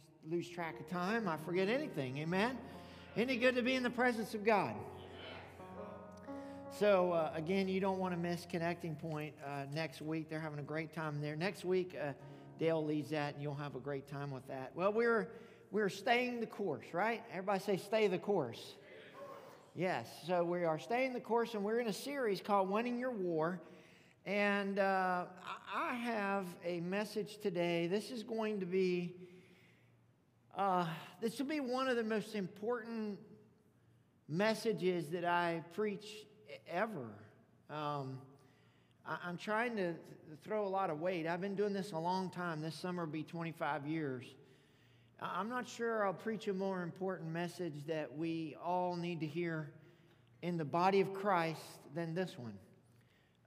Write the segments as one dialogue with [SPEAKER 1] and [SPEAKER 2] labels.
[SPEAKER 1] just lose track of time. I forget anything. Amen. It good to be in the presence of God? So, uh, again, you don't want to miss Connecting Point uh, next week. They're having a great time there. Next week, uh, Dale leads that, and you'll have a great time with that. Well, we're, we're staying the course, right? Everybody say, stay the course. Yes, so we are staying the course, and we're in a series called Winning Your War. And uh, I have a message today. This is going to be uh, this will be one of the most important messages that I preach ever. Um, I, am trying to throw a lot of weight. I've been doing this a long time. This summer will be 25 years. I'm not sure I'll preach a more important message that we all need to hear in the body of Christ than this one.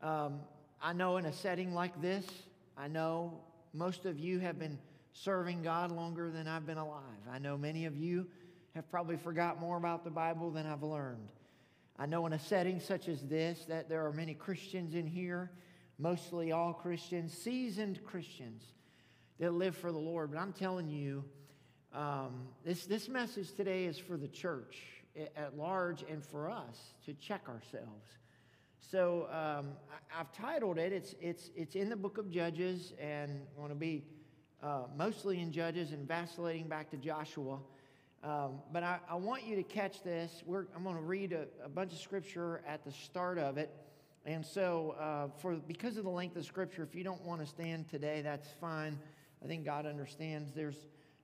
[SPEAKER 1] Um, I know in a setting like this, I know most of you have been serving God longer than I've been alive. I know many of you have probably forgot more about the Bible than I've learned. I know in a setting such as this that there are many Christians in here, mostly all Christians, seasoned Christians that live for the Lord. But I'm telling you, um, this, this message today is for the church at large and for us to check ourselves. So um, I, have titled it, it's, it's, it's in the book of Judges, and I want to be uh, mostly in Judges and vacillating back to Joshua. Um, but I, I, want you to catch this. We're, I'm going to read a, a, bunch of scripture at the start of it. And so, uh, for because of the length of scripture, if you don't want to stand today, that's fine. I think God understands. There's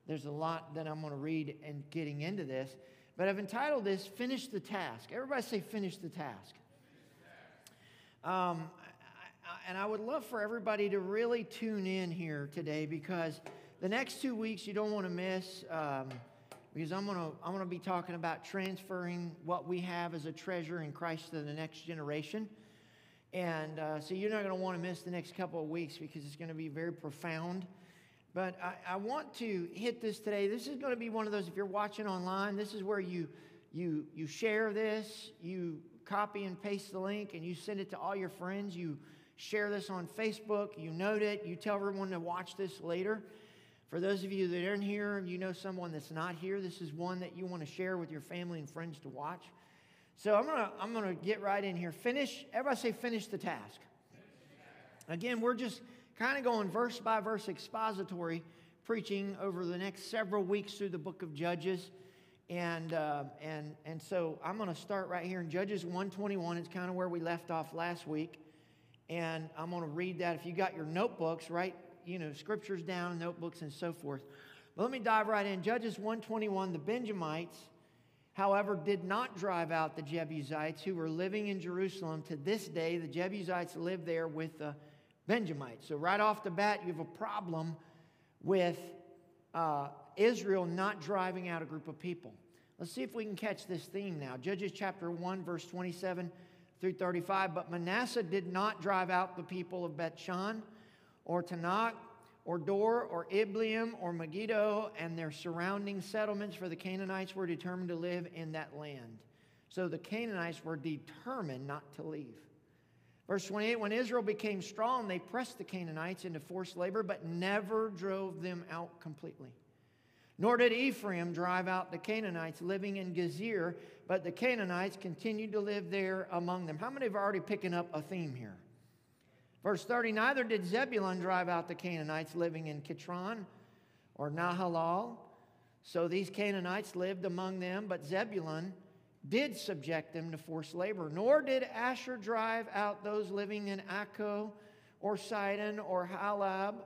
[SPEAKER 1] there's a lot that I'm going to read and getting into this. But I've entitled this "Finish the Task." Everybody say, "Finish the task." Um, and I would love for everybody to really tune in here today because the next two weeks you don't want to miss um, because I'm going to I'm going to be talking about transferring what we have as a treasure in Christ to the next generation. And uh, so you're not going to want to miss the next couple of weeks because it's going to be very profound. But I, I want to hit this today. This is going to be one of those, if you're watching online, this is where you, you, you share this, you copy and paste the link and you send it to all your friends. You share this on Facebook, you note it, you tell everyone to watch this later. For those of you that aren't here and you know someone that's not here, this is one that you want to share with your family and friends to watch. So I'm gonna I'm gonna get right in here. Finish. Everybody say finish the task. Again, we're just kind of going verse by verse expository preaching over the next several weeks through the book of Judges. And, uh, and, and so I'm going to start right here in Judges 121. It's kind of where we left off last week. And I'm going to read that. If you got your notebooks, write, you know, scriptures down, notebooks, and so forth. But let me dive right in. Judges 121, the Benjamites, however, did not drive out the Jebusites who were living in Jerusalem. To this day, the Jebusites live there with the Benjamites. So right off the bat, you have a problem with uh, Israel not driving out a group of people. Let's see if we can catch this theme now. Judges chapter 1, verse 27 through 35. But Manasseh did not drive out the people of Bethshan or Taanach or Dor or Ibleam or Megiddo and their surrounding settlements, for the Canaanites were determined to live in that land. So the Canaanites were determined not to leave. Verse 28 When Israel became strong, they pressed the Canaanites into forced labor, but never drove them out completely. Nor did Ephraim drive out the Canaanites living in Gezer, but the Canaanites continued to live there among them. How many have already picking up a theme here? Verse 30 Neither did Zebulun drive out the Canaanites living in Kitron or Nahalal. So these Canaanites lived among them, but Zebulun did subject them to forced labor. Nor did Asher drive out those living in Akko or Sidon or Ahlab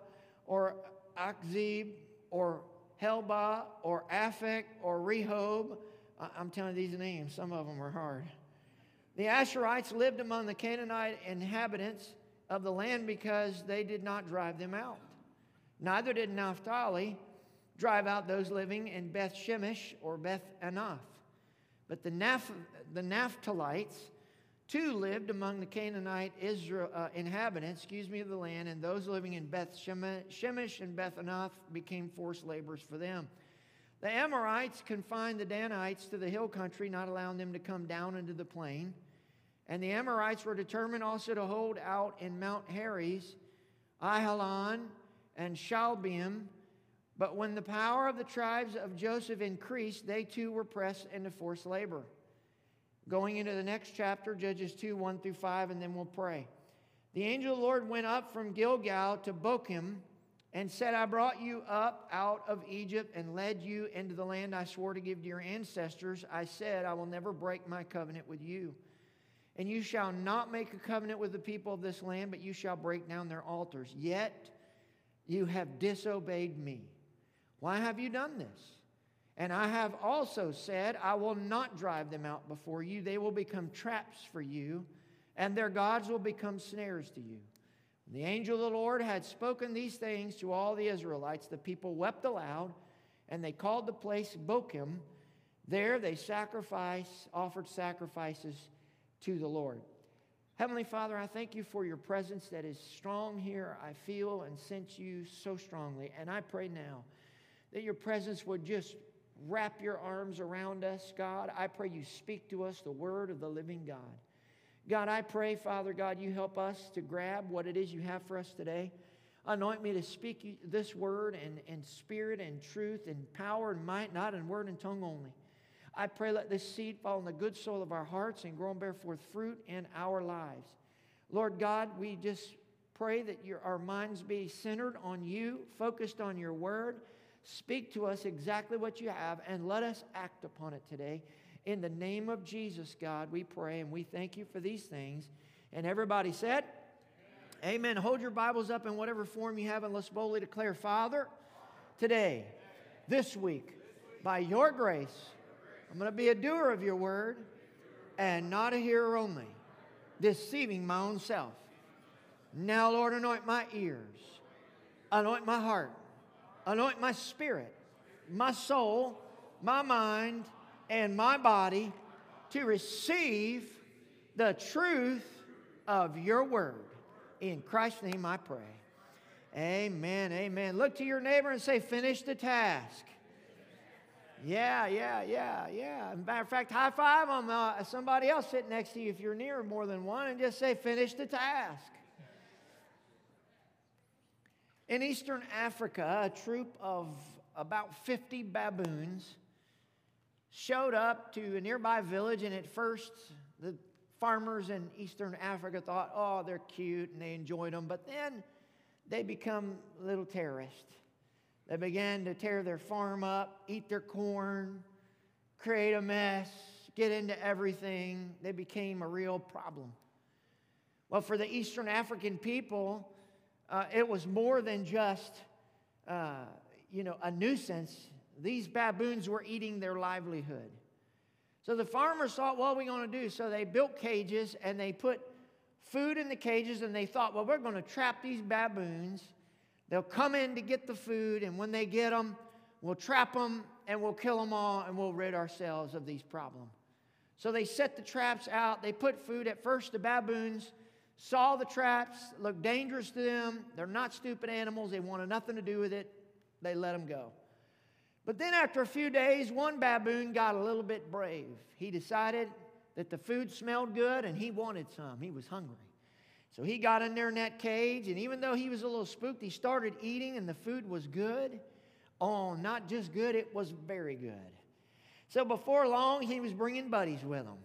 [SPEAKER 1] or Achzib or Helba or Aphek or Rehob. I'm telling you these names, some of them are hard. The Asherites lived among the Canaanite inhabitants of the land because they did not drive them out. Neither did Naphtali drive out those living in Beth Shemesh or Beth Anath. But the, Naph- the Naphtalites too lived among the Canaanite Israel, uh, inhabitants, excuse me, of the land, and those living in Beth Shemesh and Beth Anath became forced laborers for them. The Amorites confined the Danites to the hill country, not allowing them to come down into the plain. And the Amorites were determined also to hold out in Mount Heres, Ajalon, and Shaalbim, But when the power of the tribes of Joseph increased, they too were pressed into forced labor. Going into the next chapter, Judges 2 1 through 5, and then we'll pray. The angel of the Lord went up from Gilgal to Bochim and said, I brought you up out of Egypt and led you into the land I swore to give to your ancestors. I said, I will never break my covenant with you. And you shall not make a covenant with the people of this land, but you shall break down their altars. Yet you have disobeyed me. Why have you done this? And I have also said, I will not drive them out before you. They will become traps for you, and their gods will become snares to you. The angel of the Lord had spoken these things to all the Israelites, the people wept aloud, and they called the place Bochim. There they sacrifice, offered sacrifices to the Lord. Heavenly Father, I thank you for your presence that is strong here. I feel and sense you so strongly. And I pray now that your presence would just wrap your arms around us, God. I pray you speak to us the word of the living God. God, I pray, Father God, you help us to grab what it is you have for us today. Anoint me to speak this word in, in spirit and truth and power and might, not in word and tongue only. I pray let this seed fall in the good soil of our hearts and grow and bear forth fruit in our lives. Lord God, we just pray that your, our minds be centered on you, focused on your word. Speak to us exactly what you have and let us act upon it today. In the name of Jesus, God, we pray and we thank you for these things. And everybody said, Amen. Amen. Hold your Bibles up in whatever form you have and let's boldly declare, Father, today, this week, by your grace, I'm going to be a doer of your word and not a hearer only, deceiving my own self. Now, Lord, anoint my ears, anoint my heart anoint my spirit, my soul, my mind, and my body to receive the truth of your word. In Christ's name I pray. Amen. Amen. Look to your neighbor and say, Finish the task. Yeah, yeah, yeah, yeah. Matter of fact, high five on uh, somebody else sitting next to you if you're near more than one and just say, Finish the task. In eastern Africa, a troop of about 50 baboons showed up to a nearby village, and at first, the farmers in eastern Africa thought, oh, they're cute, and they enjoyed them. But then they become little terrorists. They began to tear their farm up, eat their corn, create a mess, get into everything. They became a real problem. Well, for the Eastern African people, uh, it was more than just, uh, you know, a nuisance. These baboons were eating their livelihood. So the farmers thought, what are we going to do? So they built cages and they put food in the cages and they thought, well, we're going to trap these baboons. They'll come in to get the food, and when they get them, we'll trap them and we'll kill them all and we'll rid ourselves of these problems. So they set the traps out. They put food. At first, the baboons saw the traps, looked dangerous to them. They're not stupid animals, they wanted nothing to do with it. They let them go. But then, after a few days, one baboon got a little bit brave. He decided that the food smelled good and he wanted some. He was hungry. So he got in there in that cage, and even though he was a little spooked, he started eating, and the food was good. Oh, not just good, it was very good. So before long, he was bringing buddies with him.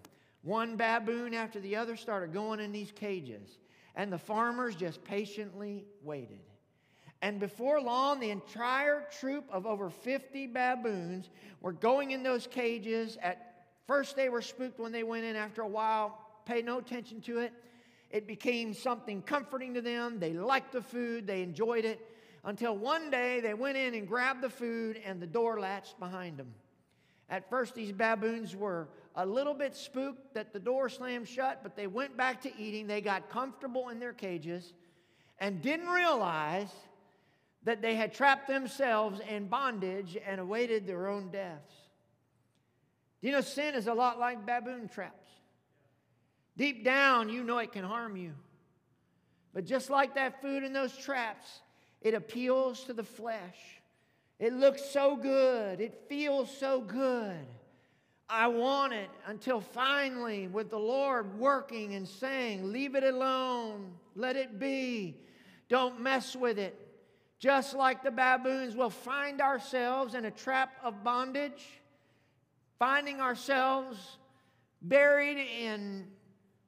[SPEAKER 1] One baboon after the other started going in these cages, and the farmers just patiently waited. And before long, the entire troop of over 50 baboons were going in those cages. At first, they were spooked when they went in. After a while, paid no attention to it. It became something comforting to them. They liked the food, they enjoyed it. Until one day, they went in and grabbed the food, and the door latched behind them. At first, these baboons were a little bit spooked that the door slammed shut, but they went back to eating. They got comfortable in their cages and didn't realize that they had trapped themselves in bondage and awaited their own deaths. Do you know sin is a lot like baboon traps? Deep down, you know it can harm you. But just like that food in those traps, it appeals to the flesh. It looks so good, it feels so good. I want it until finally, with the Lord working and saying, Leave it alone, let it be, don't mess with it. Just like the baboons, we'll find ourselves in a trap of bondage, finding ourselves buried in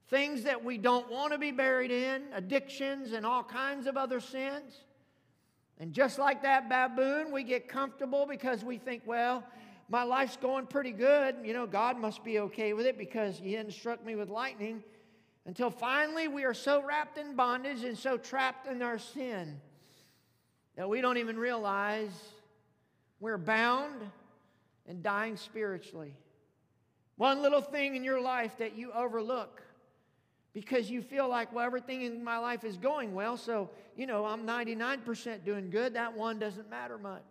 [SPEAKER 1] things that we don't want to be buried in, addictions and all kinds of other sins. And just like that baboon, we get comfortable because we think, well, my life's going pretty good. You know, God must be okay with it because He didn't struck me with lightning. Until finally we are so wrapped in bondage and so trapped in our sin that we don't even realize we're bound and dying spiritually. One little thing in your life that you overlook because you feel like, well, everything in my life is going well, so, you know, I'm 99% doing good. That one doesn't matter much.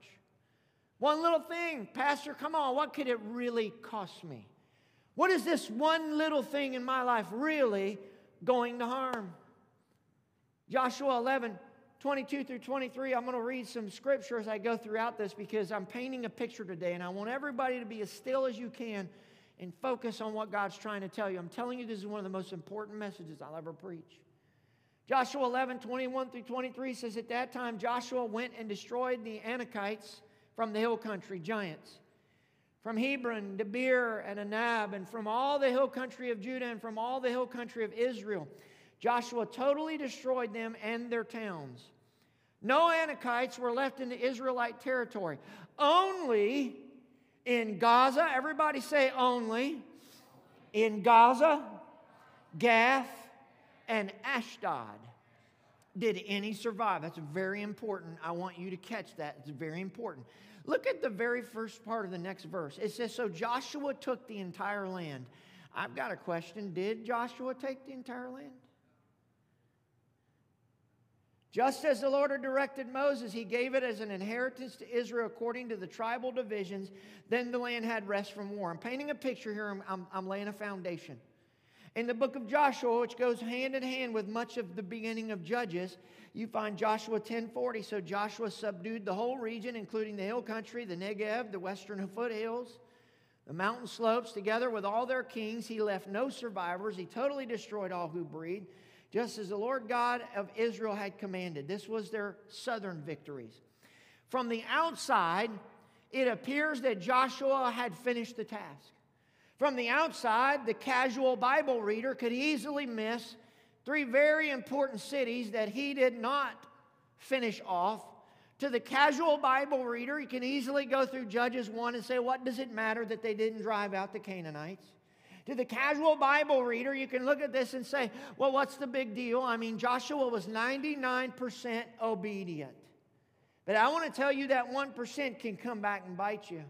[SPEAKER 1] One little thing, Pastor, come on, what could it really cost me? What is this one little thing in my life really going to harm? Joshua 11, 22 through 23, I'm going to read some scripture as I go throughout this because I'm painting a picture today and I want everybody to be as still as you can and focus on what God's trying to tell you. I'm telling you, this is one of the most important messages I'll ever preach. Joshua 11, 21 through 23 says, At that time, Joshua went and destroyed the Anakites from the hill country, giants, from Hebron, Debir, and Anab, and from all the hill country of Judah and from all the hill country of Israel. Joshua totally destroyed them and their towns. No Anakites were left in the Israelite territory. Only in Gaza, everybody say only. In Gaza, Gath, and Ashdod. Did any survive? That's very important. I want you to catch that. It's very important. Look at the very first part of the next verse. It says, So Joshua took the entire land. I've got a question. Did Joshua take the entire land? Just as the Lord had directed Moses, he gave it as an inheritance to Israel according to the tribal divisions. Then the land had rest from war. I'm painting a picture here, I'm, I'm, laying a foundation. In the book of Joshua, which goes hand in hand with much of the beginning of Judges, you find Joshua 10:40. So Joshua subdued the whole region, including the hill country, the Negev, the western foothills, the mountain slopes, together with all their kings. He left no survivors. He totally destroyed all who breed just as the Lord God of Israel had commanded. This was their southern victories. From the outside, it appears that Joshua had finished the task. From the outside, the casual Bible reader could easily miss three very important cities that he did not finish off. To the casual Bible reader, he can easily go through Judges 1 and say, What does it matter that they didn't drive out the Canaanites? To the casual Bible reader, you can look at this and say, well, what's the big deal? I mean, Joshua was 99% obedient. But I want to tell you that 1% can come back and bite you.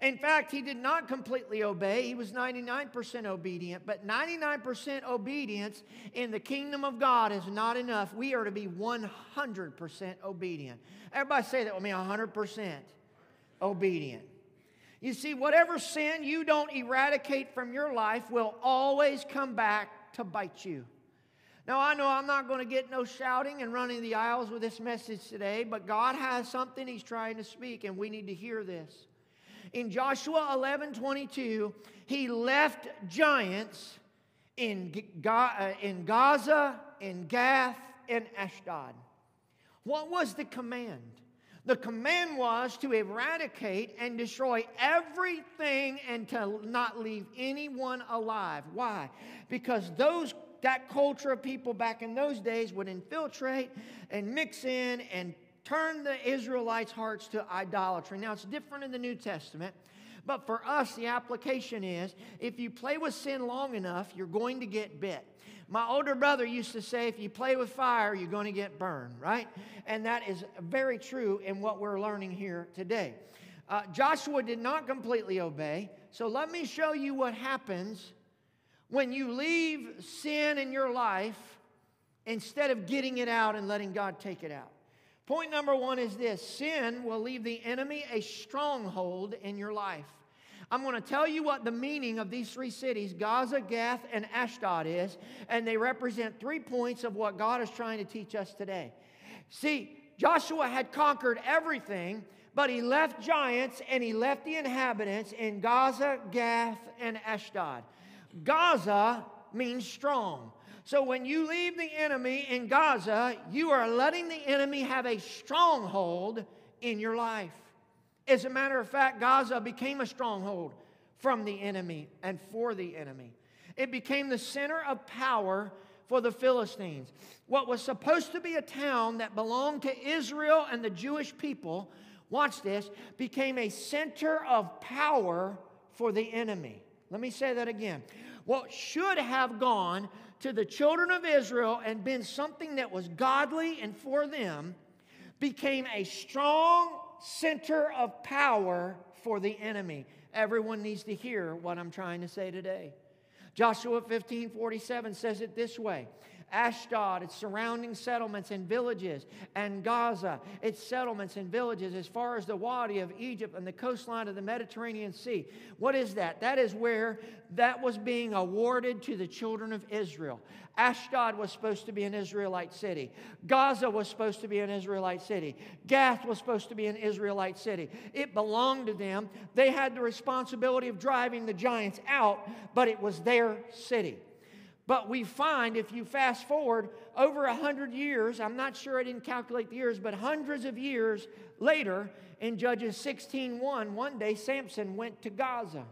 [SPEAKER 1] In fact, he did not completely obey. He was 99% obedient. But 99% obedience in the kingdom of God is not enough. We are to be 100% obedient. Everybody say that with me 100% obedient. You see, whatever sin you don't eradicate from your life will always come back to bite you. Now, I know I'm not going to get no shouting and running the aisles with this message today, but God has something He's trying to speak, and we need to hear this. In Joshua 11 22, He left giants in, uh, in Gaza, in Gath, and Ashdod. What was the command? The command was to eradicate and destroy everything and to not leave anyone alive. Why? Because those that culture of people back in those days would infiltrate and mix in and turn the Israelites' hearts to idolatry. Now, it's different in the New Testament, but for us, the application is if you play with sin long enough, you're going to get bit. My older brother used to say, if you play with fire, you're going to get burned, right? And that is very true in what we're learning here today. Uh, Joshua did not completely obey. So let me show you what happens when you leave sin in your life instead of getting it out and letting God take it out. Point number one is this sin will leave the enemy a stronghold in your life. I'm going to tell you what the meaning of these three cities, Gaza, Gath, and Ashdod, is, and they represent three points of what God is trying to teach us today. See, Joshua had conquered everything, but he left giants and he left the inhabitants in Gaza, Gath, and Ashdod. Gaza means strong. So when you leave the enemy in Gaza, you are letting the enemy have a stronghold in your life. As a matter of fact, Gaza became a stronghold from the enemy and for the enemy. It became the center of power for the Philistines. What was supposed to be a town that belonged to Israel and the Jewish people, watch this, became a center of power for the enemy. Let me say that again. What should have gone to the children of Israel and been something that was godly and for them became a strong center of power for the enemy. Everyone needs to hear what I'm trying to say today. Joshua 15 47 says it this way Ashdod, its surrounding settlements and villages, and Gaza, its settlements and villages, as far as the Wadi of Egypt and the coastline of the Mediterranean Sea. What is that? That is where that was being awarded to the children of Israel. Ashdod was supposed to be an Israelite city. Gaza was supposed to be an Israelite city. Gath was supposed to be an Israelite city. It belonged to them. They had the responsibility of driving the giants out, but it was their city. But we find, if you fast forward over a hundred years, I'm not sure I didn't calculate the years, but hundreds of years later, in Judges 16:1, one day Samson went to Gaza.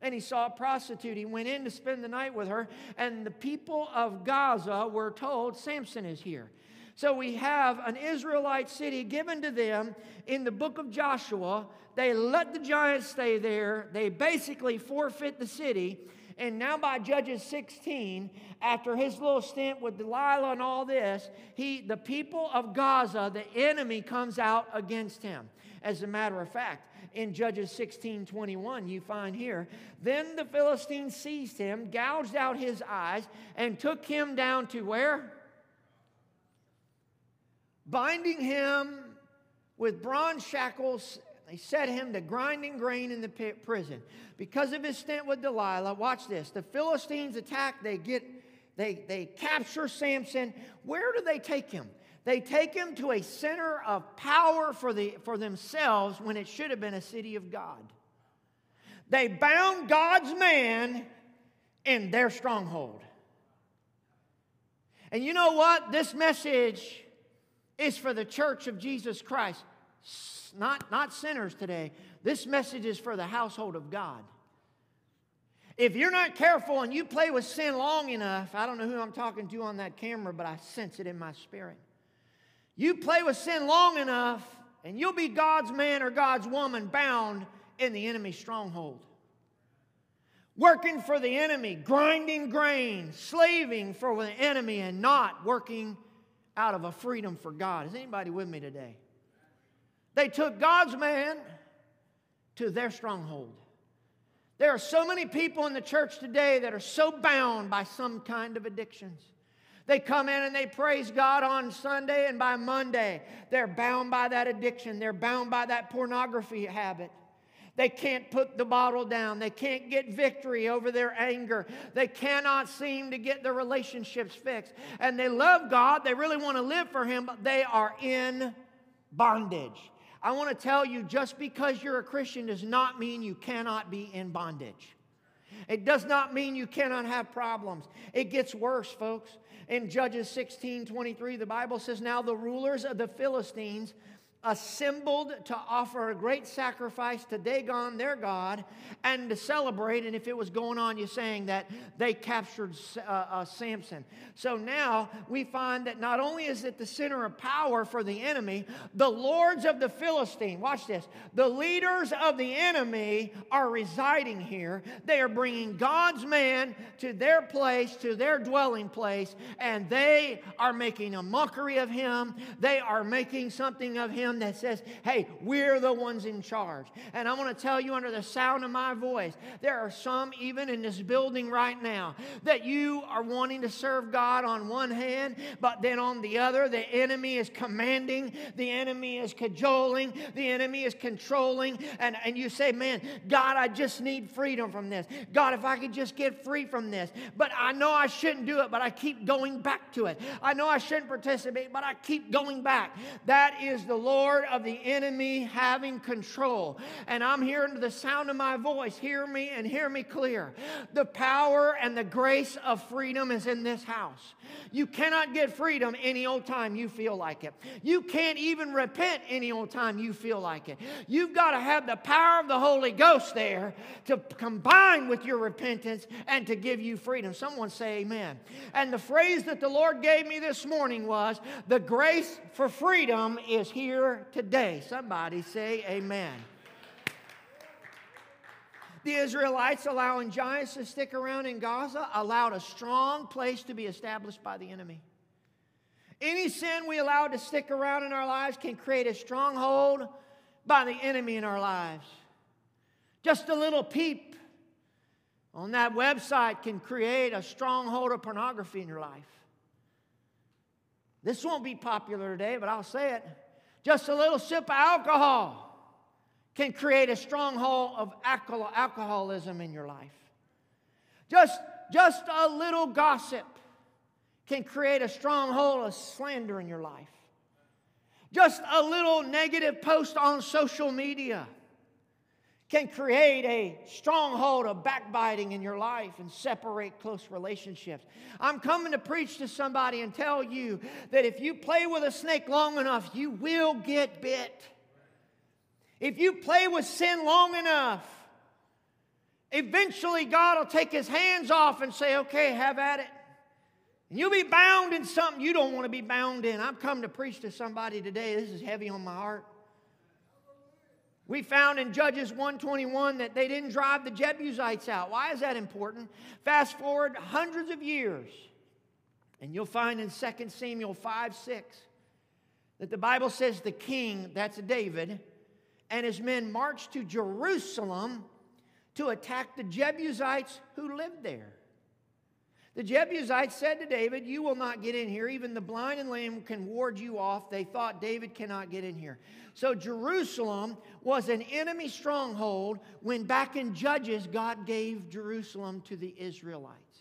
[SPEAKER 1] And he saw a prostitute. He went in to spend the night with her, and the people of Gaza were told, Samson is here. So we have an Israelite city given to them in the book of Joshua. They let the giants stay there. They basically forfeit the city. And now by Judges 16, after his little stint with Delilah and all this, he, the people of Gaza, the enemy comes out against him. As a matter of fact, in Judges 16 21, you find here, then the Philistines seized him, gouged out his eyes, and took him down to where? Binding him with bronze shackles they set him to grinding grain in the prison. Because of his stint with Delilah, watch this. The Philistines attack, they get they, they capture Samson. Where do they take him? They take him to a center of power for, the, for themselves when it should have been a city of God. They bound God's man in their stronghold. And you know what? This message is for the church of Jesus Christ not, not sinners today. This message is for the household of God. If you're not careful and you play with sin long enough, I don't know who I'm talking to on that camera, but I sense it in my spirit. You play with sin long enough, and you'll be God's man or God's woman bound in the enemy's stronghold. Working for the enemy, grinding grain, slaving for the enemy, and not working out of a freedom for God. Is anybody with me today? They took God's man to their stronghold. There are so many people in the church today that are so bound by some kind of addictions. They come in and they praise God on Sunday, and by Monday, they're bound by that addiction. They're bound by that pornography habit. They can't put the bottle down. They can't get victory over their anger. They cannot seem to get their relationships fixed. And they love God. They really want to live for Him, but they are in bondage. I want to tell you just because you're a Christian does not mean you cannot be in bondage. It does not mean you cannot have problems. It gets worse, folks. In Judges 16 23, the Bible says, Now the rulers of the Philistines assembled to offer a great sacrifice to Dagon, their God, and to celebrate. And if it was going on, you're saying that they captured uh, uh, Samson. So now we find that not only is it the center of power for the enemy, the lords of the Philistine, watch this, the leaders of the enemy are residing here. They are bringing God's man to their place, to their dwelling place, and they are making a mockery of him. They are making something of him him that says, hey, we're the ones in charge. And I want to tell you under the sound of my voice, there are some even in this building right now that you are wanting to serve God on one hand, but then on the other, the enemy is commanding, the enemy is cajoling, the enemy is controlling. And, and you say, man, God, I just need freedom from this. God, if I could just get free from this. But I know I shouldn't do it, but I keep going back to it. I know I shouldn't participate, but I keep going back. That is the Lord Lord of the enemy having control. And I'm hearing the sound of my voice. Hear me and hear me clear. The power and the grace of freedom is in this house. You cannot get freedom any old time you feel like it. You can't even repent any old time you feel like it. You've got to have the power of the Holy Ghost there to combine with your repentance and to give you freedom. Someone say amen. And the phrase that the Lord gave me this morning was the grace for freedom is here today. Somebody say amen. The Israelites allowing giants to stick around in Gaza allowed a strong place to be established by the enemy. Any sin we allow to stick around in our lives can create a stronghold by the enemy in our lives. Just a little peep on that website can create a stronghold of pornography in your life. This won't be popular today, but I'll say it. Just a little sip of alcohol can create a stronghold of alcoholism in your life. Just, just a little gossip can create a stronghold of slander in your life. Just a little negative post on social media can create a stronghold of backbiting in your life and separate close relationships. I'm coming to preach to somebody and tell you that if you play with a snake long enough, you will get bit. If you play with sin long enough, eventually God will take his hands off and say, okay, have at it. And you'll be bound in something you don't want to be bound in. I'm coming to preach to somebody today. This is heavy on my heart. We found in Judges 121 that they didn't drive the Jebusites out. Why is that important? Fast forward hundreds of years, and you'll find in 2 Samuel 5 6 that the Bible says the king, that's David, and his men marched to Jerusalem to attack the Jebusites who lived there. The Jebusites said to David, You will not get in here. Even the blind and lame can ward you off. They thought David cannot get in here. So Jerusalem was an enemy stronghold when back in Judges, God gave Jerusalem to the Israelites.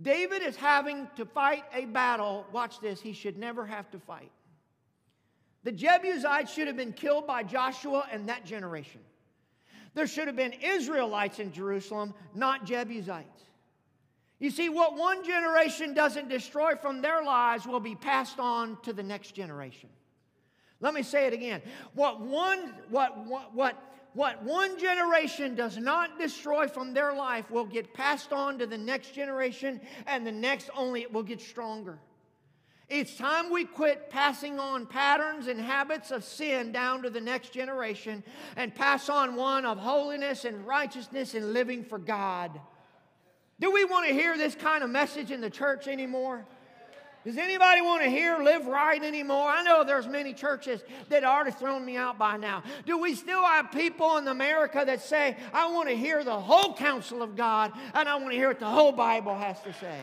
[SPEAKER 1] David is having to fight a battle. Watch this, he should never have to fight. The Jebusites should have been killed by Joshua and that generation. There should have been Israelites in Jerusalem, not Jebusites. You see, what one generation doesn't destroy from their lives will be passed on to the next generation. Let me say it again. What one, what, what, what, what one generation does not destroy from their life will get passed on to the next generation, and the next only it will get stronger. It's time we quit passing on patterns and habits of sin down to the next generation and pass on one of holiness and righteousness and living for God. Do we want to hear this kind of message in the church anymore? Does anybody want to hear live right anymore? I know there's many churches that already thrown me out by now. Do we still have people in America that say, I want to hear the whole counsel of God and I want to hear what the whole Bible has to say?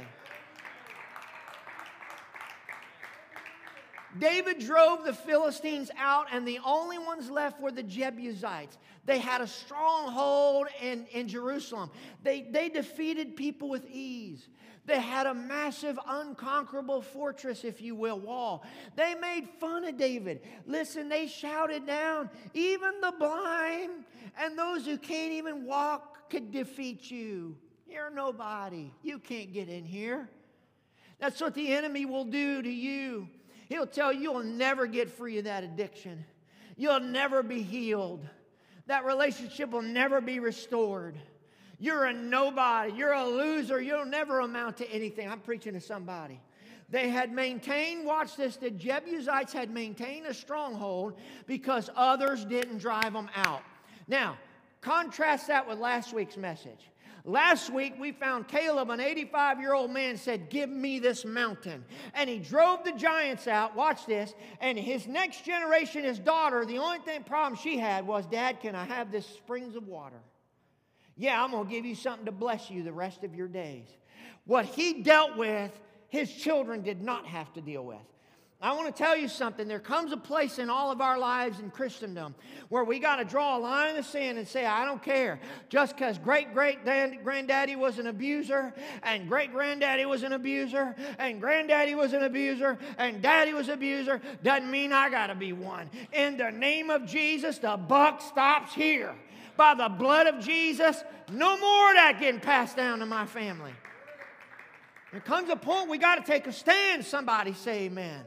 [SPEAKER 1] David drove the Philistines out, and the only ones left were the Jebusites. They had a stronghold in, in Jerusalem. They, they defeated people with ease. They had a massive, unconquerable fortress, if you will, wall. They made fun of David. Listen, they shouted down, even the blind and those who can't even walk could defeat you. You're nobody. You can't get in here. That's what the enemy will do to you. He'll tell you you'll never get free of that addiction. You'll never be healed. That relationship will never be restored. You're a nobody. You're a loser. You'll never amount to anything. I'm preaching to somebody. They had maintained, watch this, the Jebusites had maintained a stronghold because others didn't drive them out. Now, contrast that with last week's message. Last week we found Caleb, an 85 year old man, said, Give me this mountain. And he drove the giants out. Watch this. And his next generation, his daughter, the only thing problem she had was, Dad, can I have this springs of water? Yeah, I'm going to give you something to bless you the rest of your days. What he dealt with, his children did not have to deal with. I want to tell you something. There comes a place in all of our lives in Christendom where we got to draw a line in the sand and say, I don't care. Just because great great granddaddy was an abuser, and great granddaddy was an abuser, and granddaddy was an abuser, and daddy was an abuser, doesn't mean I got to be one. In the name of Jesus, the buck stops here. By the blood of Jesus, no more of that getting passed down to my family. There comes a point we got to take a stand. Somebody say amen.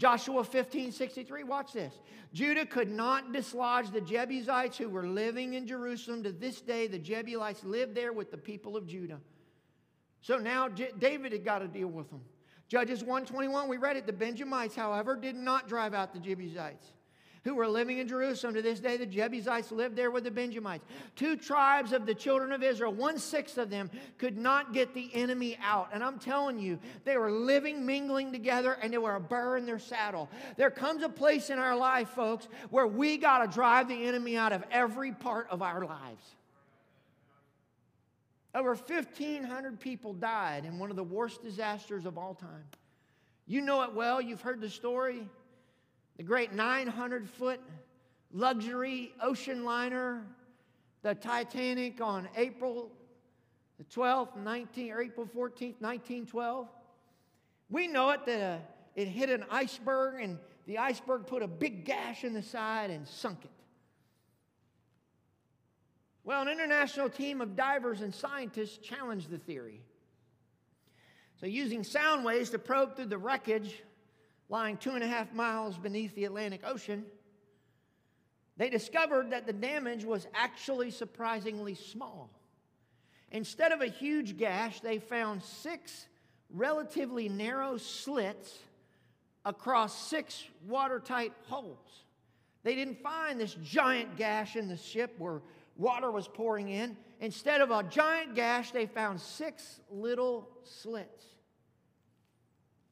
[SPEAKER 1] Joshua 15, 63, watch this. Judah could not dislodge the Jebusites who were living in Jerusalem. To this day, the Jebusites live there with the people of Judah. So now David had got to deal with them. Judges 121, we read it. The Benjamites, however, did not drive out the Jebusites who were living in Jerusalem. To this day, the Jebusites lived there with the Benjamites. Two tribes of the children of Israel, one sixth of them, could not get the enemy out. And I'm telling you, they were living, mingling together, and they were a burr in their saddle. There comes a place in our life, folks, where we got to drive the enemy out of every part of our lives. Over 1,500 people died in one of the worst disasters of all time. You know it well, you've heard the story the great 900 foot luxury ocean liner, the Titanic, on April the 12th, 19, or April 14th, 1912. We know it that uh, it hit an iceberg and the iceberg put a big gash in the side and sunk it. Well, an international team of divers and scientists challenged the theory. So, using sound waves to probe through the wreckage, lying two and a half miles beneath the Atlantic Ocean, they discovered that the damage was actually surprisingly small. Instead of a huge gash, they found six relatively narrow slits across six watertight holes. They didn't find this giant gash in the ship where water was pouring in. Instead of a giant gash, they found six little slits.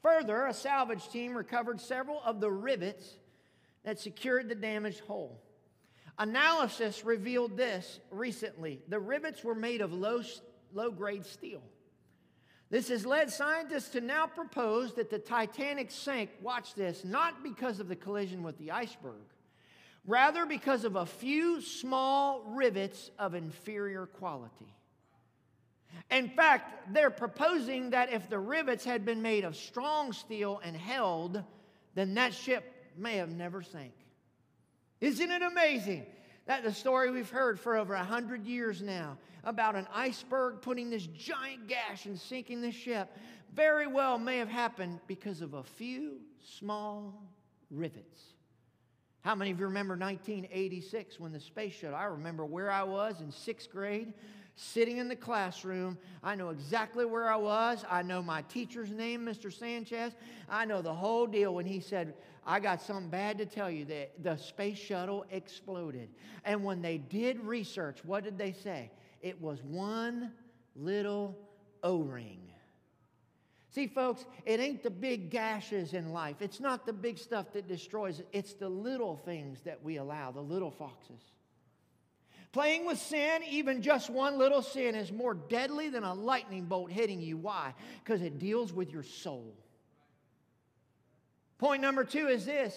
[SPEAKER 1] Further, a salvage team recovered several of the rivets that secured the damaged hull. Analysis revealed this recently. The rivets were made of low, low grade steel. This has led scientists to now propose that the Titanic sank, watch this, not because of the collision with the iceberg, rather because of a few small rivets of inferior quality. In fact, they're proposing that if the rivets had been made of strong steel and held, then that ship may have never sank. Isn't it amazing that the story we've heard for over a hundred years now about an iceberg putting this giant gash and sinking the ship very well may have happened because of a few small rivets. How many of you remember 1986 when the space shuttle? I remember where I was in sixth grade sitting in the classroom. I know exactly where I was. I know my teacher's name, Mr. Sanchez. I know the whole deal when he said, I got something bad to tell you that the space shuttle exploded. And when they did research, what did they say? It was one little O ring. See, folks, it ain't the big gashes in life. It's not the big stuff that destroys it. It's the little things that we allow, the little foxes. Playing with sin, even just one little sin, is more deadly than a lightning bolt hitting you. Why? Because it deals with your soul. Point number two is this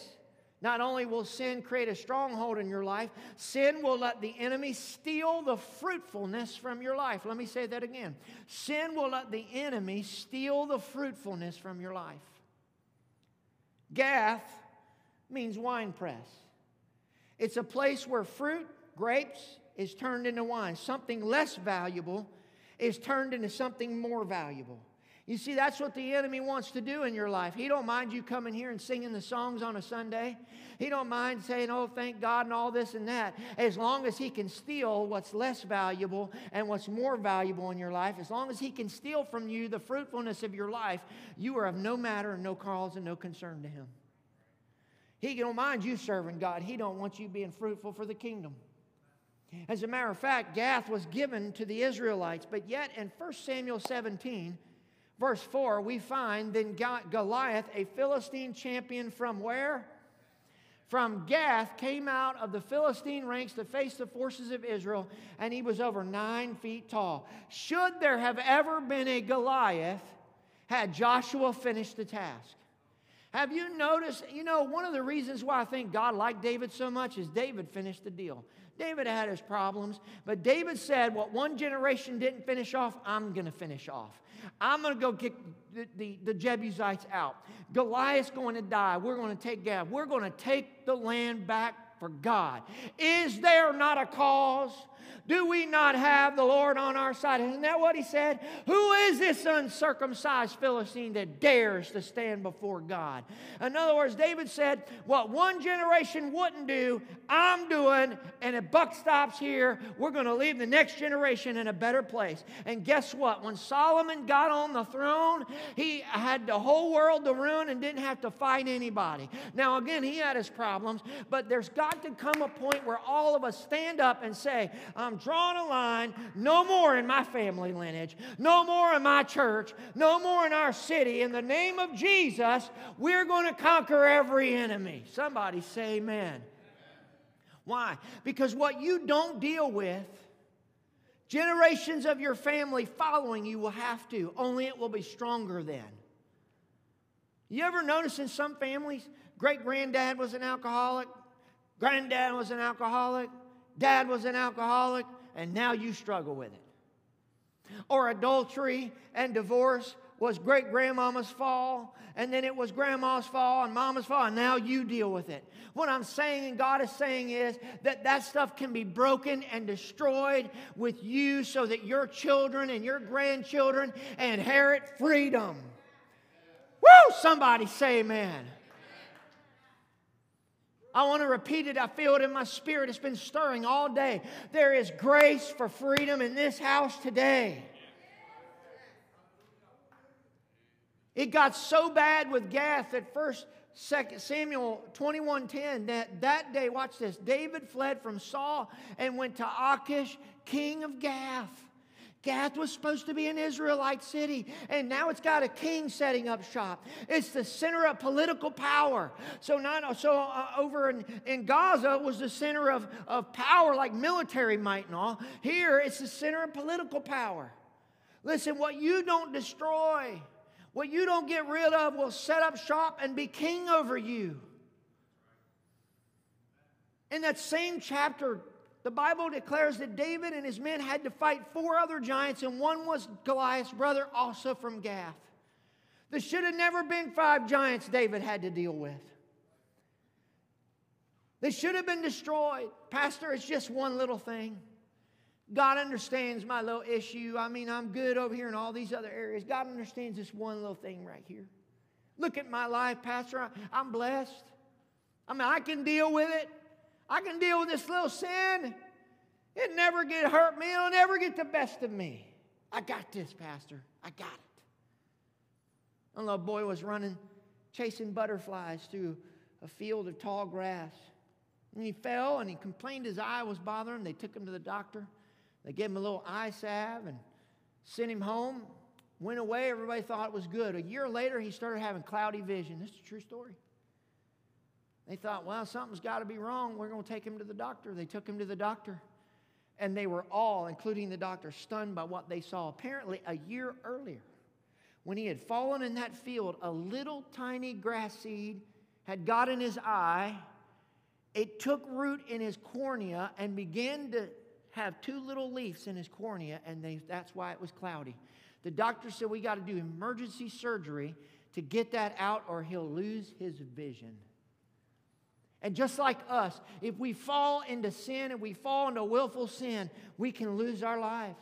[SPEAKER 1] not only will sin create a stronghold in your life, sin will let the enemy steal the fruitfulness from your life. Let me say that again. Sin will let the enemy steal the fruitfulness from your life. Gath means wine press, it's a place where fruit, grapes, is turned into wine. Something less valuable is turned into something more valuable. You see, that's what the enemy wants to do in your life. He don't mind you coming here and singing the songs on a Sunday. He don't mind saying, "Oh, thank God" and all this and that. As long as he can steal what's less valuable and what's more valuable in your life, as long as he can steal from you the fruitfulness of your life, you are of no matter and no cause and no concern to him. He don't mind you serving God. He don't want you being fruitful for the kingdom. As a matter of fact, Gath was given to the Israelites, but yet in 1 Samuel 17, verse 4, we find then Goliath, a Philistine champion from where? From Gath, came out of the Philistine ranks to face the forces of Israel, and he was over nine feet tall. Should there have ever been a Goliath, had Joshua finished the task? Have you noticed? You know, one of the reasons why I think God liked David so much is David finished the deal. David had his problems, but David said, What one generation didn't finish off, I'm going to finish off. I'm going to go get the, the, the, Jebusites out. Goliath's going to die. We're going to take Gath. We're going to take the land back for God. Is there not a cause? Do we not have the Lord on our side? Isn't that what he said? Who is this uncircumcised Philistine that dares to stand before God? In other words, David said, What one generation wouldn't do, I'm doing, and if buck stops here, we're going to leave the next generation in a better place. And guess what? When Solomon got on the throne, he had the whole world to ruin and didn't have to fight anybody. Now, again, he had his problems, but there's got to come a point where all of us stand up and say, I'm drawing a line. No more in my family lineage. No more in my church. No more in our city. In the name of Jesus, we're going to conquer every enemy. Somebody say amen. Why? Because what you don't deal with, generations of your family following you will have to, only it will be stronger then. You ever notice in some families, great granddad was an alcoholic, granddad was an alcoholic, Dad was an alcoholic, and now you struggle with it. Or adultery and divorce was great grandmama's fall, and then it was grandma's fall and mama's fall, and now you deal with it. What I'm saying and God is saying is that that stuff can be broken and destroyed with you so that your children and your grandchildren inherit freedom. Woo! Somebody say amen. I want to repeat it. I feel it in my spirit. It's been stirring all day. There is grace for freedom in this house today. It got so bad with Gath that first Second Samuel 21:10 that that day watch this David fled from Saul and went to Achish king of Gath Gath was supposed to be an Israelite city, and now it's got a king setting up shop. It's the center of political power. So, not, so uh, over in, in Gaza was the center of, of power, like military might and all. Here, it's the center of political power. Listen, what you don't destroy, what you don't get rid of, will set up shop and be king over you. In that same chapter, the Bible declares that David and his men had to fight four other giants, and one was Goliath's brother, also from Gath. There should have never been five giants David had to deal with. They should have been destroyed. Pastor, it's just one little thing. God understands my little issue. I mean, I'm good over here in all these other areas. God understands this one little thing right here. Look at my life, Pastor. I'm blessed. I mean, I can deal with it. I can deal with this little sin. It never get hurt me. It'll never get the best of me. I got this, Pastor. I got it. A little boy was running, chasing butterflies through a field of tall grass. And he fell and he complained his eye was bothering. They took him to the doctor. They gave him a little eye salve and sent him home. Went away. Everybody thought it was good. A year later, he started having cloudy vision. This is a true story. They thought, well, something's got to be wrong. We're going to take him to the doctor. They took him to the doctor. And they were all, including the doctor, stunned by what they saw. Apparently, a year earlier, when he had fallen in that field, a little tiny grass seed had got in his eye. It took root in his cornea and began to have two little leaves in his cornea, and they, that's why it was cloudy. The doctor said, We got to do emergency surgery to get that out, or he'll lose his vision. And just like us, if we fall into sin and we fall into willful sin, we can lose our lives.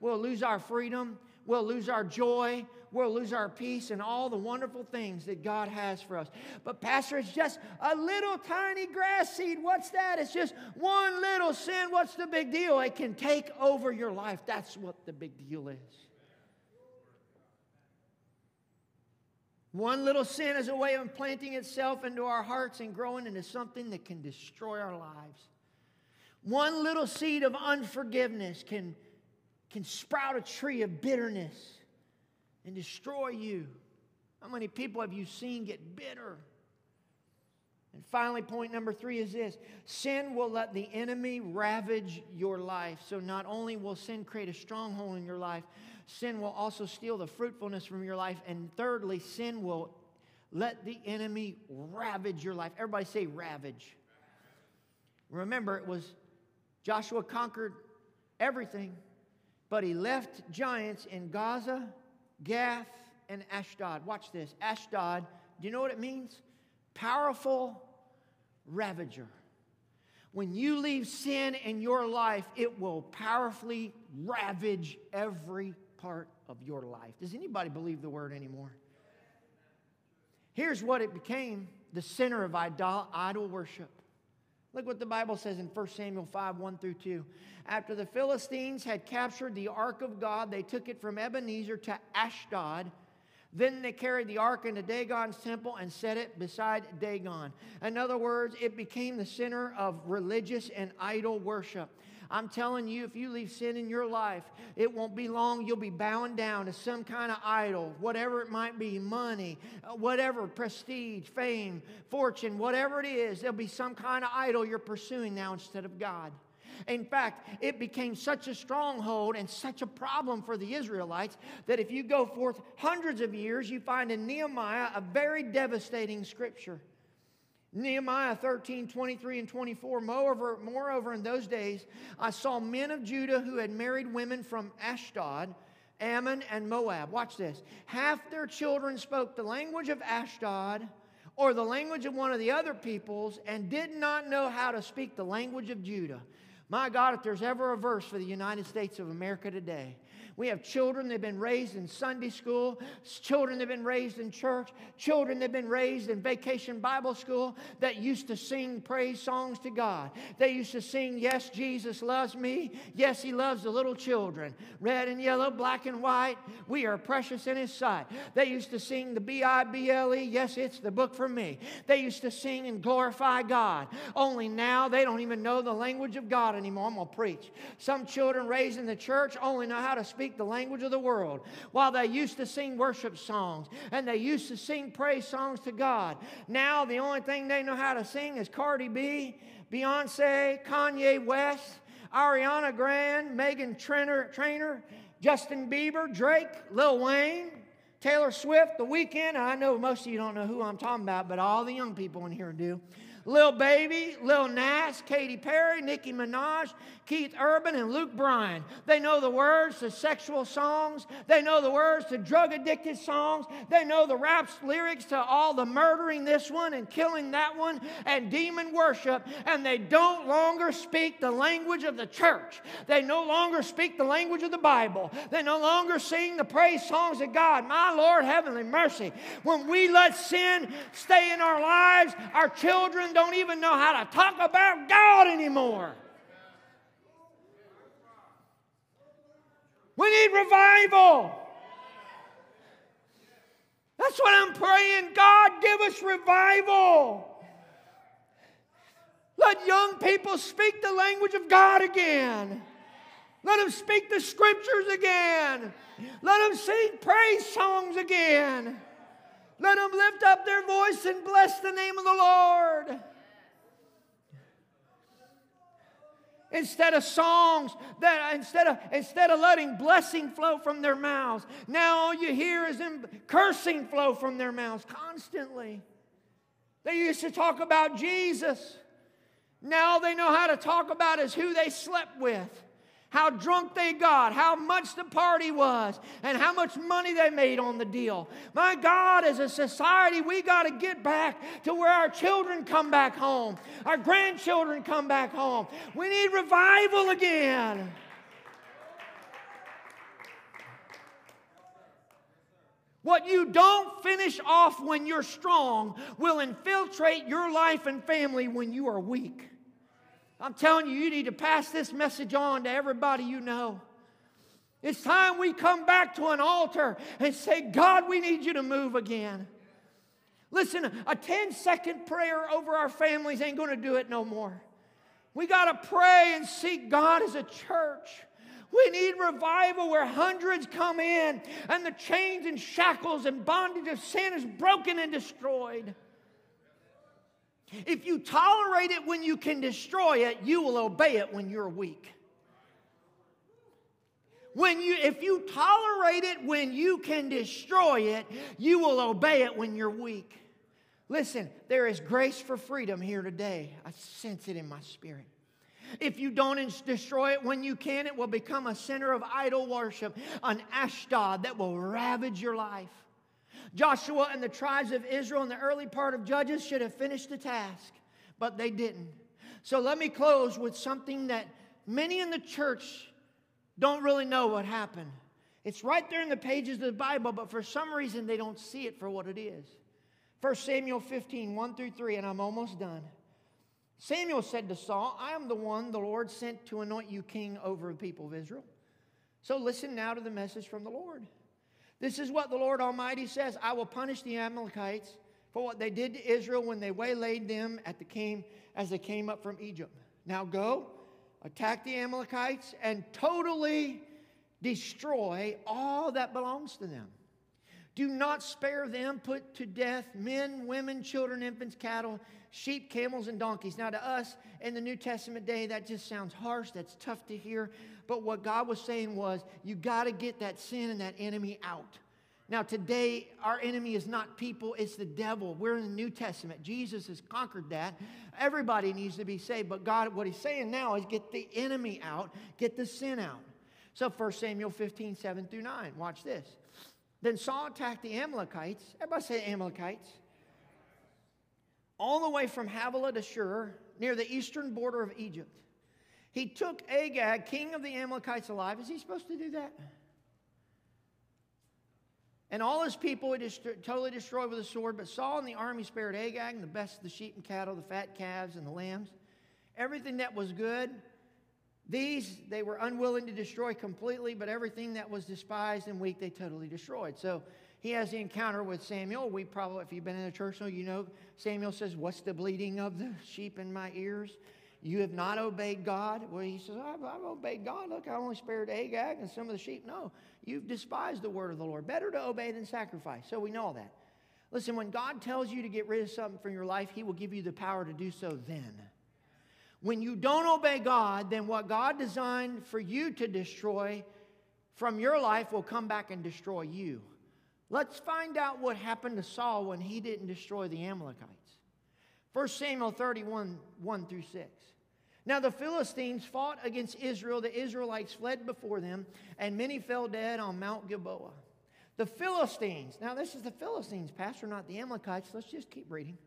[SPEAKER 1] We'll lose our freedom. We'll lose our joy. We'll lose our peace and all the wonderful things that God has for us. But, Pastor, it's just a little tiny grass seed. What's that? It's just one little sin. What's the big deal? It can take over your life. That's what the big deal is. One little sin is a way of implanting itself into our hearts and growing into something that can destroy our lives. One little seed of unforgiveness can, can sprout a tree of bitterness and destroy you. How many people have you seen get bitter? And finally, point number three is this sin will let the enemy ravage your life. So, not only will sin create a stronghold in your life, sin will also steal the fruitfulness from your life. And thirdly, sin will let the enemy ravage your life. Everybody say ravage. Remember, it was Joshua conquered everything, but he left giants in Gaza, Gath, and Ashdod. Watch this. Ashdod, do you know what it means? Powerful ravager. When you leave sin in your life, it will powerfully ravage every part of your life. Does anybody believe the word anymore? Here's what it became the center of idol, idol worship. Look what the Bible says in 1 Samuel 5 1 through 2. After the Philistines had captured the ark of God, they took it from Ebenezer to Ashdod. Then they carried the ark into Dagon's temple and set it beside Dagon. In other words, it became the center of religious and idol worship. I'm telling you, if you leave sin in your life, it won't be long. You'll be bowing down to some kind of idol, whatever it might be money, uh, whatever, prestige, fame, fortune, whatever it is. There'll be some kind of idol you're pursuing now instead of God. In fact, it became such a stronghold and such a problem for the Israelites that if you go forth hundreds of years, you find in Nehemiah a very devastating scripture. Nehemiah 13, 23, and 24. Moreover, moreover, in those days, I saw men of Judah who had married women from Ashdod, Ammon, and Moab. Watch this. Half their children spoke the language of Ashdod or the language of one of the other peoples and did not know how to speak the language of Judah. My God, if there's ever a verse for the United States of America today, we have children that have been raised in Sunday school, children that have been raised in church, children that have been raised in vacation Bible school that used to sing praise songs to God. They used to sing, Yes, Jesus loves me. Yes, He loves the little children. Red and yellow, black and white, we are precious in His sight. They used to sing the B I B L E, Yes, it's the book for me. They used to sing and glorify God. Only now they don't even know the language of God anymore. I'm going to preach. Some children raised in the church only know how to speak speak the language of the world. While they used to sing worship songs and they used to sing praise songs to God, now the only thing they know how to sing is Cardi B, Beyonce, Kanye West, Ariana Grande, Meghan Trainor, Trainor Justin Bieber, Drake, Lil Wayne. Taylor Swift, The Weeknd. I know most of you don't know who I'm talking about, but all the young people in here do. Lil Baby, Lil Nas, Katy Perry, Nicki Minaj, Keith Urban, and Luke Bryan. They know the words to sexual songs. They know the words to drug addicted songs. They know the raps lyrics to all the murdering this one and killing that one and demon worship. And they don't longer speak the language of the church. They no longer speak the language of the Bible. They no longer sing the praise songs of God. My Lord, heavenly mercy. When we let sin stay in our lives, our children don't even know how to talk about God anymore. We need revival. That's what I'm praying. God, give us revival. Let young people speak the language of God again. Let them speak the scriptures again. Let them sing praise songs again. Let them lift up their voice and bless the name of the Lord. Instead of songs that instead of instead of letting blessing flow from their mouths, now all you hear is them cursing flow from their mouths constantly. They used to talk about Jesus. Now all they know how to talk about is who they slept with how drunk they got, how much the party was, and how much money they made on the deal. My God, as a society, we got to get back to where our children come back home, our grandchildren come back home. We need revival again. What you don't finish off when you're strong will infiltrate your life and family when you are weak. I'm telling you, you need to pass this message on to everybody you know. It's time we come back to an altar and say, God, we need you to move again. Listen, a 10 second prayer over our families ain't going to do it no more. We got to pray and seek God as a church. We need revival where hundreds come in and the chains and shackles and bondage of sin is broken and destroyed. If you tolerate it when you can destroy it, you will obey it when you're weak. When you, if you tolerate it when you can destroy it, you will obey it when you're weak. Listen, there is grace for freedom here today. I sense it in my spirit. If you don't destroy it when you can, it will become a center of idol worship, an Ashdod that will ravage your life. Joshua and the tribes of Israel in the early part of Judges should have finished the task, but they didn't. So let me close with something that many in the church don't really know what happened. It's right there in the pages of the Bible, but for some reason they don't see it for what it is. 1 Samuel 15, 1 through 3, and I'm almost done. Samuel said to Saul, I am the one the Lord sent to anoint you king over the people of Israel. So listen now to the message from the Lord. This is what the Lord Almighty says I will punish the Amalekites for what they did to Israel when they waylaid them at the came, as they came up from Egypt. Now go, attack the Amalekites, and totally destroy all that belongs to them. Do not spare them, put to death men, women, children, infants, cattle, sheep, camels, and donkeys. Now, to us in the New Testament day, that just sounds harsh. That's tough to hear. But what God was saying was, you got to get that sin and that enemy out. Now, today, our enemy is not people, it's the devil. We're in the New Testament. Jesus has conquered that. Everybody needs to be saved. But God, what He's saying now is get the enemy out, get the sin out. So, 1 Samuel 15, 7 through 9. Watch this. Then Saul attacked the Amalekites. Everybody say Amalekites. All the way from Havilah to Shur, near the eastern border of Egypt. He took Agag, king of the Amalekites, alive. Is he supposed to do that? And all his people he dest- totally destroyed with a sword. But Saul and the army spared Agag and the best of the sheep and cattle, the fat calves and the lambs. Everything that was good, these they were unwilling to destroy completely, but everything that was despised and weak, they totally destroyed. So he has the encounter with Samuel. We probably, if you've been in the church, you know Samuel says, What's the bleating of the sheep in my ears? You have not obeyed God. Well, he says, I've, I've, obeyed God. Look, I only spared Agag and some of the sheep. No, you've despised the word of the Lord. Better to obey than sacrifice. So we know all that. Listen, when God tells you to get rid of something from your life, He will give you the power to do so then. When you don't obey God, then what God designed for you to destroy from your life will come back and destroy you. Let's find out what happened to Saul when he didn't destroy the Amalekites. 1 Samuel 31 1 through 6. Now the Philistines fought against Israel. The Israelites fled before them, and many fell dead on Mount Gilboa. The Philistines, now this is the Philistines, Pastor, not the Amalekites. Let's just keep reading.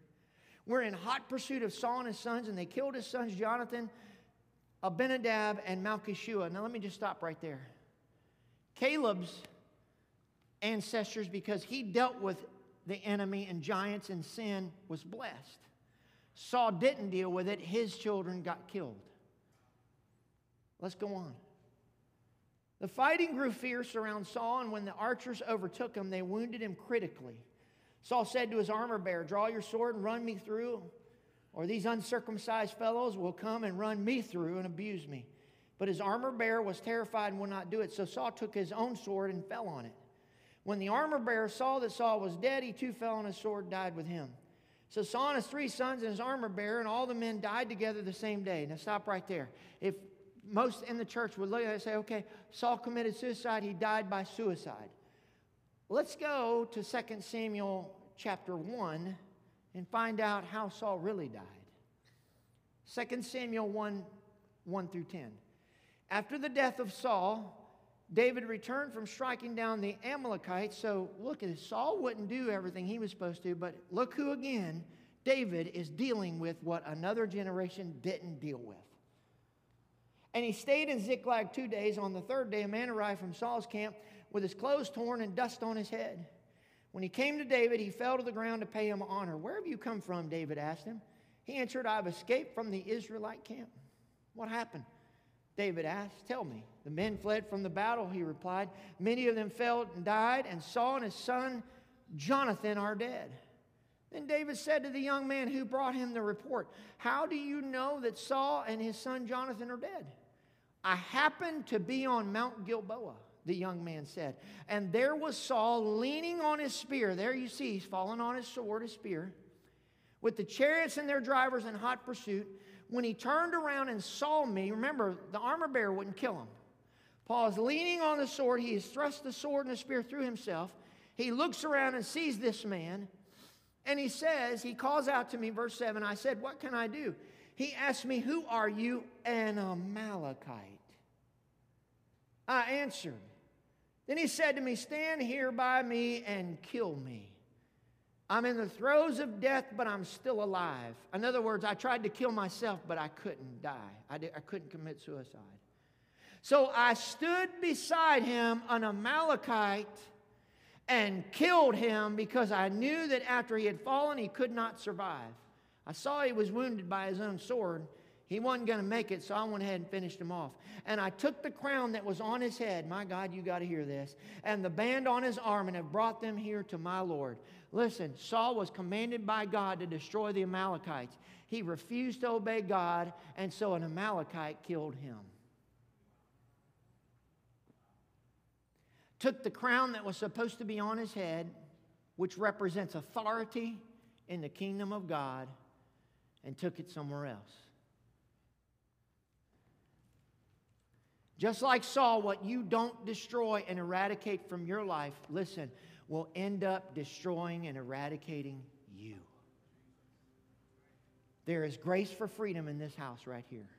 [SPEAKER 1] We're in hot pursuit of Saul and his sons, and they killed his sons Jonathan, Abinadab, and Malchishua. Now let me just stop right there. Caleb's ancestors, because he dealt with the enemy and giants and sin, was blessed. Saul didn't deal with it, his children got killed. Let's go on. The fighting grew fierce around Saul, and when the archers overtook him, they wounded him critically. Saul said to his armor bearer, Draw your sword and run me through, or these uncircumcised fellows will come and run me through and abuse me. But his armor bearer was terrified and would not do it, so Saul took his own sword and fell on it. When the armor bearer saw that Saul was dead, he too fell on his sword and died with him. So Saul and his three sons and his armor bearer and all the men died together the same day. Now stop right there. If most in the church would look at it and say, okay, Saul committed suicide, he died by suicide. Let's go to 2 Samuel chapter 1 and find out how Saul really died. 2 Samuel 1 1 through 10. After the death of Saul, David returned from striking down the Amalekites. So look. Saul wouldn't do everything he was supposed to, but look who again, David is dealing with what another generation didn't deal with. And he stayed in Ziklag two days. On the third day, a man arrived from Saul's camp with his clothes torn and dust on his head. When he came to David, he fell to the ground to pay him honor. Where have you come from? David asked him. He answered, I've escaped from the Israelite camp. What happened? David asked, Tell me. The men fled from the battle, he replied. Many of them fell and died, and Saul and his son Jonathan are dead. Then David said to the young man who brought him the report, How do you know that Saul and his son Jonathan are dead? I happened to be on Mount Gilboa, the young man said. And there was Saul leaning on his spear. There you see, he's fallen on his sword, his spear, with the chariots and their drivers in hot pursuit when he turned around and saw me, remember, the armor bearer wouldn't kill him. Paul is leaning on the sword. He has thrust the sword and the spear through himself. He looks around and sees this man, And he says, he calls out to me, verse 7, I said, What can I do? He asked me, Who are you? An Amalekite. I answered. Then he said to me, Stand here by me and kill me. I'm in the throes of death, but I'm still alive. In other words, I tried to kill myself, but I couldn't die. I, did, I couldn't commit suicide. So I stood beside him, an Amalekite, and killed him because I knew that after he had fallen, he could not survive. I saw he was wounded by his own sword. He wasn't going to make it, so I went ahead and finished him off. And I took the crown that was on his head. My God, you got to hear this. And the band on his arm and have brought them here to my Lord. Listen, Saul was commanded by God to destroy the Amalekites. He refused to obey God, and so an Amalekite killed him. Took the crown that was supposed to be on his head, which represents authority in the kingdom of God, and took it somewhere else. Just like Saul, what you don't destroy and eradicate from your life, listen, will end up destroying and eradicating you. There is grace for freedom in this house right here.